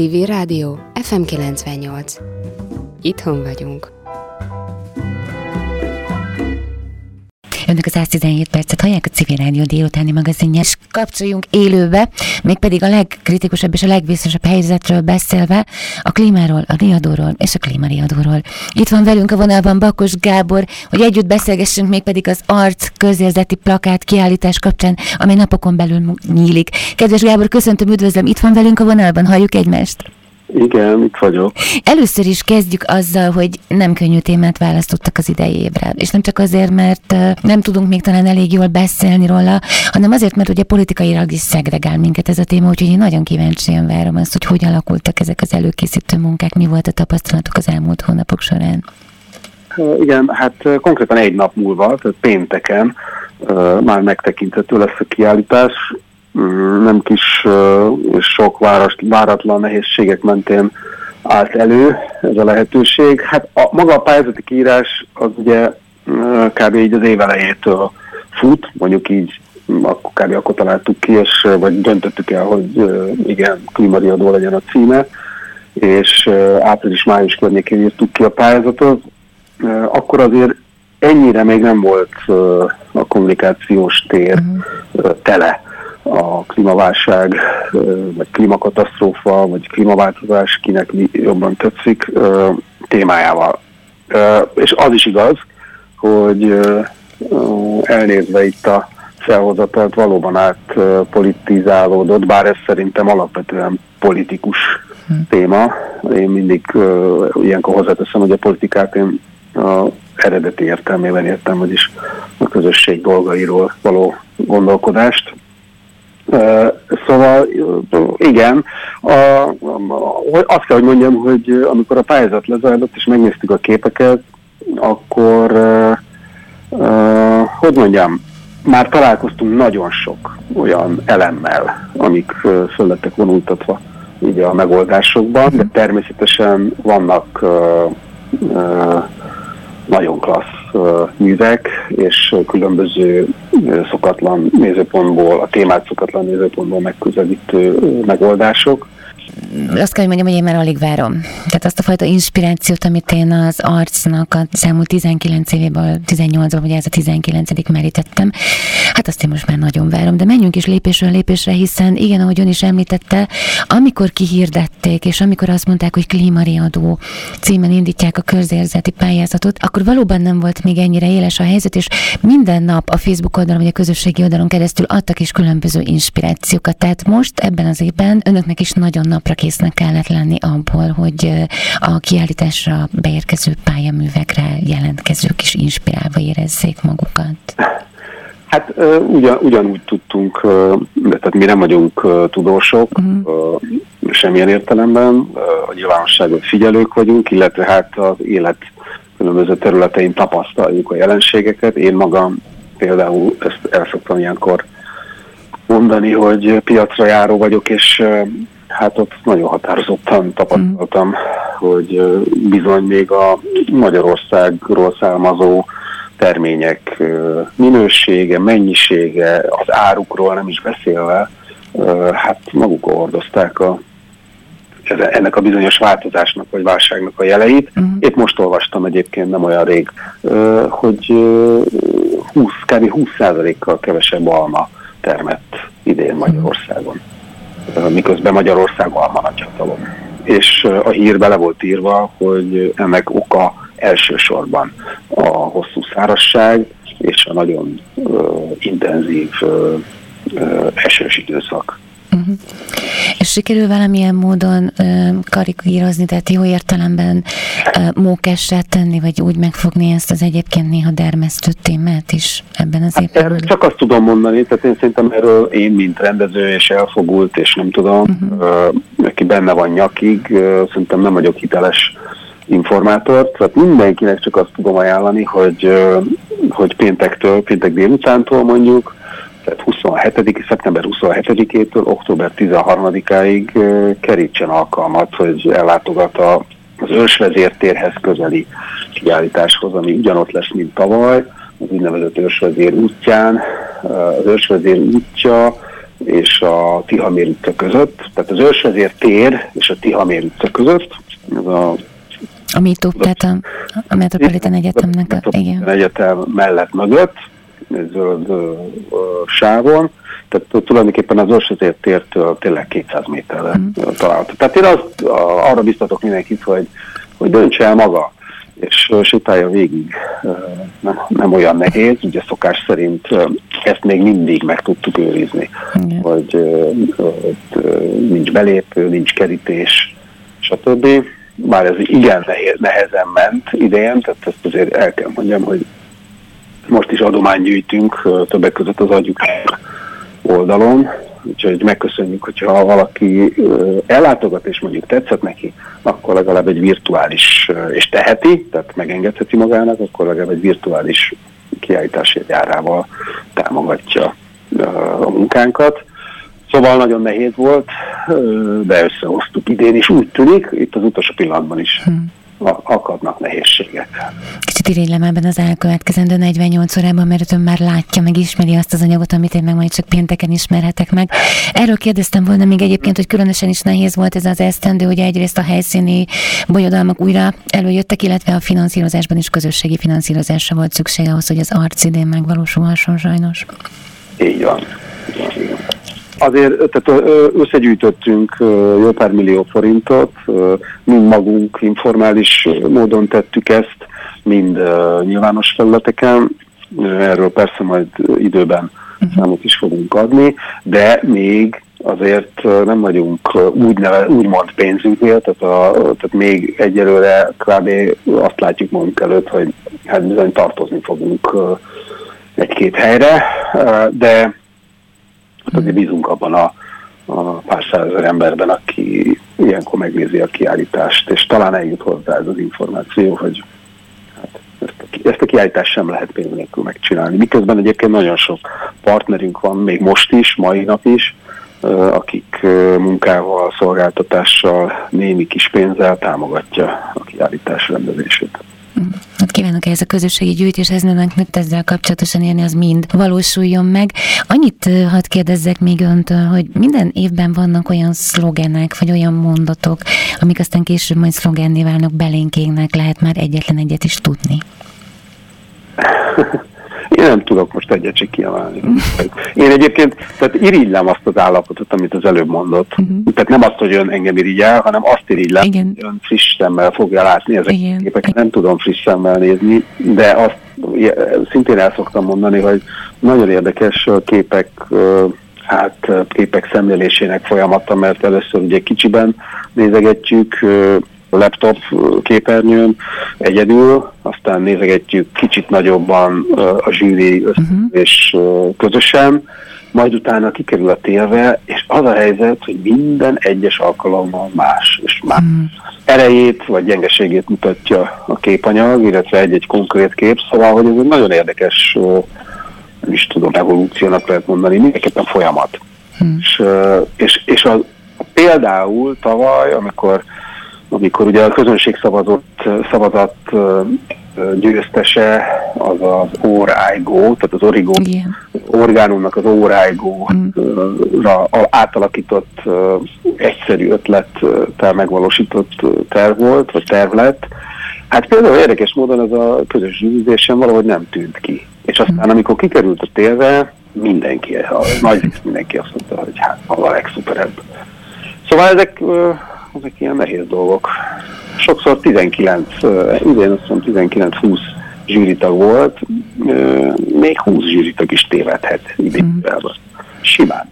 Civil Rádió FM 98. Itthon vagyunk. Önök az 117 percet hallják a Civil Rádió délutáni magazinja, és kapcsoljunk élőbe, mégpedig a legkritikusabb és a legbiztosabb helyzetről beszélve, a klímáról, a riadóról és a klímariadóról. Itt van velünk a vonalban Bakos Gábor, hogy együtt beszélgessünk mégpedig az arc közérzeti plakát kiállítás kapcsán, amely napokon belül nyílik. Kedves Gábor, köszöntöm, üdvözlöm, itt van velünk a vonalban, halljuk egymást. Igen, itt vagyok. Először is kezdjük azzal, hogy nem könnyű témát választottak az idei évre. És nem csak azért, mert nem tudunk még talán elég jól beszélni róla, hanem azért, mert ugye politikailag is szegregál minket ez a téma, úgyhogy én nagyon kíváncsian várom azt, hogy hogy alakultak ezek az előkészítő munkák, mi volt a tapasztalatok az elmúlt hónapok során. Igen, hát konkrétan egy nap múlva, tehát pénteken már megtekinthető lesz a kiállítás. Mm, nem kis és sok váratlan nehézségek mentén állt elő ez a lehetőség. Hát a, maga a pályázati kiírás az ugye kb. így az év elejétől fut, mondjuk így akkor kb. akkor találtuk ki, és vagy döntöttük el, hogy igen, klímariadó legyen a címe, és április-május környékén írtuk ki a pályázatot. Akkor azért ennyire még nem volt a kommunikációs tér uh-huh. tele a klímaválság, vagy klímakatasztrófa, vagy klímaváltozás, kinek jobban tetszik, témájával. És az is igaz, hogy elnézve itt a felhozatalt valóban átpolitizálódott, bár ez szerintem alapvetően politikus hm. téma. Én mindig ilyenkor hozzáteszem, hogy a politikát én a eredeti értelmében értem, vagyis a közösség dolgairól való gondolkodást. Szóval igen, a, azt kell, hogy mondjam, hogy amikor a pályázat lezajlott és megnéztük a képeket, akkor hogy mondjam, már találkoztunk nagyon sok olyan elemmel, amik föl vonultatva így a megoldásokban, de természetesen vannak uh, uh, nagyon klassz művek, és különböző szokatlan nézőpontból, a témát szokatlan nézőpontból megközelítő megoldások azt kell, hogy mondjam, hogy én már alig várom. Tehát azt a fajta inspirációt, amit én az arcnak a számú 19 évéből, 18-ból, ugye ez a 19 merítettem, hát azt én most már nagyon várom. De menjünk is lépésről lépésre, hiszen igen, ahogy ön is említette, amikor kihirdették, és amikor azt mondták, hogy klímariadó címen indítják a közérzeti pályázatot, akkor valóban nem volt még ennyire éles a helyzet, és minden nap a Facebook oldalon, vagy a közösségi oldalon keresztül adtak is különböző inspirációkat. Tehát most ebben az évben önöknek is nagyon napra késznek kellett lenni abból, hogy a kiállításra beérkező pályaművekre jelentkezők is inspirálva érezzék magukat? Hát ugyan, ugyanúgy tudtunk, tehát mi nem vagyunk tudósok, uh-huh. semmilyen értelemben, a nyilvánosságot figyelők vagyunk, illetve hát az élet különböző területein tapasztaljuk a jelenségeket. Én magam például ezt el szoktam ilyenkor mondani, hogy piacra járó vagyok, és Hát ott nagyon határozottan tapasztaltam, mm. hogy bizony még a Magyarországról származó termények minősége, mennyisége, az árukról nem is beszélve, hát maguk hordozták a, ennek a bizonyos változásnak vagy válságnak a jeleit. Uh-huh. Épp most olvastam egyébként nem olyan rég, hogy 20, kb. 20%-kal kevesebb alma termett idén Magyarországon. Miközben Magyarország almanathatalom. És a hír bele volt írva, hogy ennek oka elsősorban a hosszú szárasság és a nagyon uh, intenzív uh, uh, esős időszak. Uh-huh. És sikerül valamilyen módon uh, karikírozni, tehát jó értelemben uh, mókessá tenni, vagy úgy megfogni ezt az egyébként néha dermesztő témát is ebben az hát? Csak azt tudom mondani, tehát én szerintem erről én, mint rendező és elfogult, és nem tudom, uh-huh. uh, aki benne van nyakig, uh, szerintem nem vagyok hiteles informátor, tehát mindenkinek csak azt tudom ajánlani, hogy, hogy péntektől, péntek délutántól mondjuk, tehát 27. szeptember 27-től október 13-áig kerítsen alkalmat, hogy ellátogat a, az ősvezértérhez közeli kiállításhoz, ami ugyanott lesz, mint tavaly, az úgynevezett ősvezér útján. Az ősvezér útja és a Tihamér utca között, tehát az Ősvezér tér és a Tihamér utca között, ez a a MITUP, tehát a, a Metropolitan Egyetemnek a, igen. Egyetem mellett mögött, zöld sávon, tehát tulajdonképpen az Ősvezér tértől tényleg 200 méterre mm. található. Tehát én azt, arra biztatok mindenkit, hogy, hogy döntse el maga, és sétálja végig. Nem, nem olyan nehéz, ugye szokás szerint ezt még mindig meg tudtuk őrizni, Igen. hogy nincs belépő, nincs kerítés, stb. Bár ez igen nehéz, nehezen ment idén, tehát ezt azért el kell mondjam, hogy most is adományt gyűjtünk, többek között az adjuk oldalon, úgyhogy megköszönjük, hogyha valaki ellátogat és mondjuk tetszett neki, akkor legalább egy virtuális, és teheti, tehát megengedheti magának, akkor legalább egy virtuális kiállítási járával támogatja a munkánkat. Szóval nagyon nehéz volt, de összehoztuk idén is, úgy tűnik, itt az utolsó pillanatban is. Hmm akadnak nehézségek. Kicsit irigylem ebben az elkövetkezendő 48 órában, mert ön már látja, meg ismeri azt az anyagot, amit én meg majd csak pénteken ismerhetek meg. Erről kérdeztem volna még egyébként, hogy különösen is nehéz volt ez az esztendő, hogy egyrészt a helyszíni bolyodalmak újra előjöttek, illetve a finanszírozásban is közösségi finanszírozásra volt szükség ahhoz, hogy az arc idén megvalósulhasson sajnos. Így van. Így van, így van azért tehát összegyűjtöttünk jó pár millió forintot, mind magunk informális módon tettük ezt, mind nyilvános felületeken, erről persze majd időben uh-huh. számot is fogunk adni, de még azért nem vagyunk úgy neve, úgymond pénzünknél, tehát, a, tehát még egyelőre kb. azt látjuk magunk előtt, hogy hát bizony tartozni fogunk egy-két helyre, de Hát azért bízunk abban a, a pár százezer emberben, aki ilyenkor megnézi a kiállítást, és talán eljut hozzá ez az információ, hogy hát ezt, a, ezt a kiállítást sem lehet pénz nélkül megcsinálni. Miközben egyébként nagyon sok partnerünk van, még most is, mai nap is, akik munkával, szolgáltatással, némi kis pénzzel támogatja a kiállítás rendezését. Hát kívánok ehhez a közösségi gyűjtéshez, mert ezzel kapcsolatosan érni, az mind valósuljon meg. Annyit hadd kérdezzek még öntől, hogy minden évben vannak olyan szlogenek, vagy olyan mondatok, amik aztán később majd szlogenné válnak, belénkégnek, lehet már egyetlen egyet is tudni. Én nem tudok most egyet se kiemelni. Én egyébként, tehát irigylem azt az állapotot, amit az előbb mondott. Uh-huh. Tehát nem azt, hogy ön engem irigyel, hanem azt irigylem, Igen. hogy ön friss szemmel fogja látni ezeket Igen. a képeket. Nem tudom friss szemmel nézni, de azt szintén el szoktam mondani, hogy nagyon érdekes képek hát képek szemlélésének folyamata, mert először ugye kicsiben nézegetjük, laptop képernyőn egyedül, aztán nézegetjük kicsit nagyobban a zsűri uh-huh. és közösen, majd utána kikerül a téve, és az a helyzet, hogy minden egyes alkalommal más, és más uh-huh. erejét vagy gyengeségét mutatja a képanyag, illetve egy-egy konkrét kép, szóval, hogy ez egy nagyon érdekes, nem is tudom, evolúciónak lehet mondani, mindenképpen folyamat. Uh-huh. És, és, és a, például tavaly, amikor amikor ugye a közönség szavazott, szavazat győztese az az ORIGO, tehát az Igen. orgánumnak az ORIGO-ra mm. átalakított egyszerű ötlettel megvalósított terv volt, vagy terv lett. Hát például érdekes módon ez a közös gyűjtésen valahogy nem tűnt ki. És aztán mm. amikor kikerült a térve, mindenki, a nagy mindenki azt mondta, hogy hát a legszuperebb. Szóval ezek ezek ilyen nehéz dolgok. Sokszor 19, idén azt mondom 19-20 zsűritag volt, még 20 zsűritag is tévedhet idén. Mm. Simán.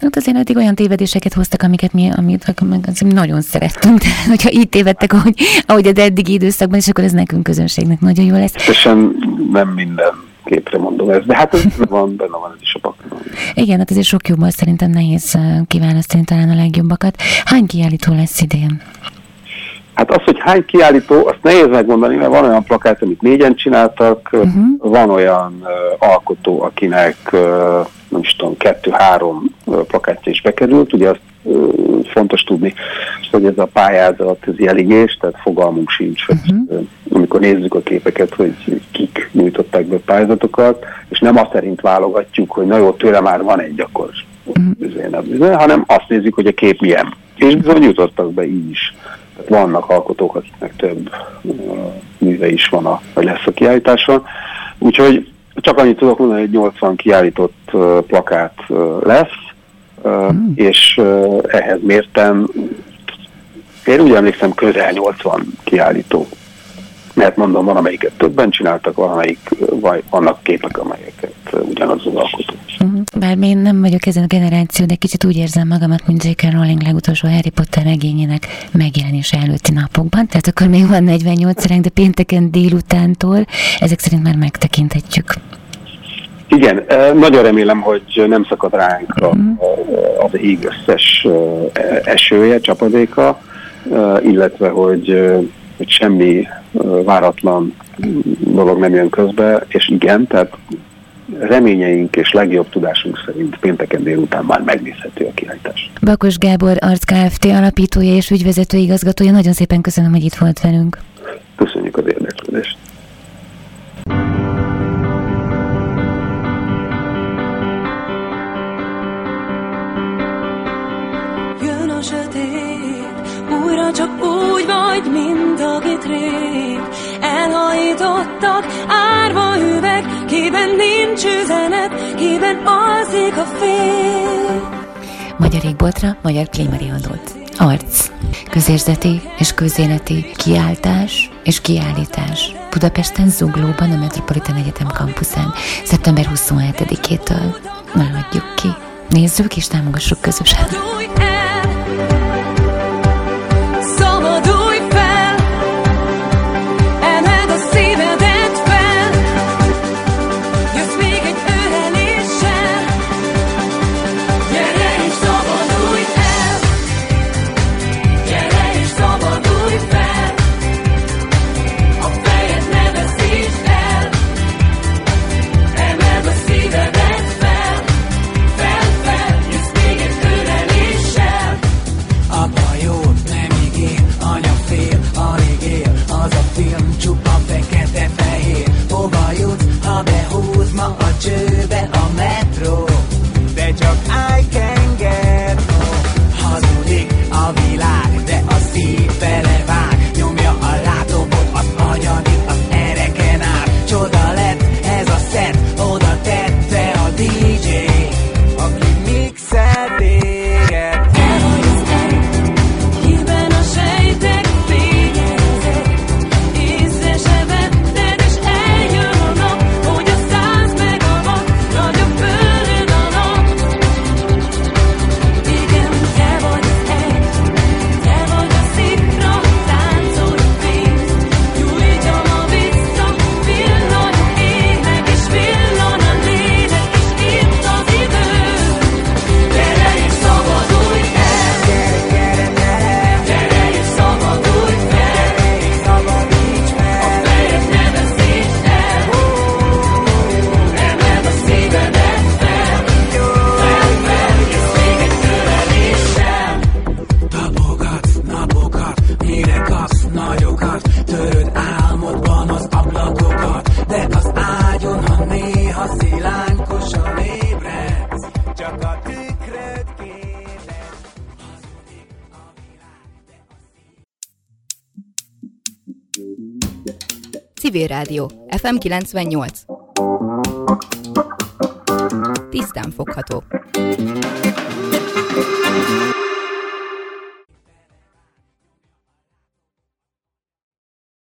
Hát azért eddig olyan tévedéseket hoztak, amiket mi, amit azért nagyon szerettünk, de hogyha így tévedtek, ahogy, ahogy az eddigi időszakban, és akkor ez nekünk közönségnek nagyon jó lesz. Teljesen nem minden képre mondom ezt, de hát ez van, benne van ez is a pakliban. Igen, hát ezért sok jobban szerintem nehéz kiválasztani talán a legjobbakat. Hány kiállító lesz idén? Hát az, hogy hány kiállító, azt nehéz megmondani, mert van olyan plakát, amit négyen csináltak, uh-huh. van olyan uh, alkotó, akinek uh, nem is tudom, kettő-három uh, plakátja is bekerült, ugye azt uh, fontos tudni, hogy ez a pályázat, ez jeligés, tehát fogalmunk sincs, uh-huh. hogy uh, amikor nézzük a képeket, hogy kik nyújtották be pályázatokat, és nem azt szerint válogatjuk, hogy na jó, tőle már van egy, akkor izé, nem izé, hanem azt nézik, hogy a kép milyen. És bizony jutottak be így is. Tehát vannak alkotók, akiknek több uh, műve is van, a, vagy lesz a kiállításon. Úgyhogy csak annyit tudok mondani, hogy 80 kiállított uh, plakát uh, lesz, mm. és ehhez mértem, én úgy emlékszem, közel 80 kiállító mert mondom, van amelyiket többen csináltak, van amelyik, vagy vannak képek, amelyeket ugyanaz az alkotó. Uh-huh. Bár én nem vagyok ezen a generáció, de kicsit úgy érzem magamat, mint J.K. Rowling legutolsó Harry Potter regényének megjelenése előtti napokban, tehát akkor még van 48 szereng, de pénteken délutántól ezek szerint már megtekinthetjük. Igen, nagyon remélem, hogy nem szakad ránk a, uh-huh. az ég összes esője, csapadéka, illetve hogy hogy semmi váratlan dolog nem jön közbe, és igen, tehát reményeink és legjobb tudásunk szerint pénteken délután már megnézhető a kiállítás. Bakos Gábor, Arc Kft. alapítója és ügyvezető igazgatója, nagyon szépen köszönöm, hogy itt volt velünk. Köszönjük az érdeklődést. Vagy, mint akit rég elhajítottak, árva üveg, kiben nincs üzenet, kiben alszik a fény. Magyar égboltra, Magyar Klímariadót. Arc. Közérzeti és közéleti kiáltás és kiállítás. Budapesten, Zuglóban, a Metropolitan Egyetem kampuszán. Szeptember 27-től. Na, adjuk ki. Nézzük és támogassuk közösen. Civil Rádió, FM 98. Tisztán fogható.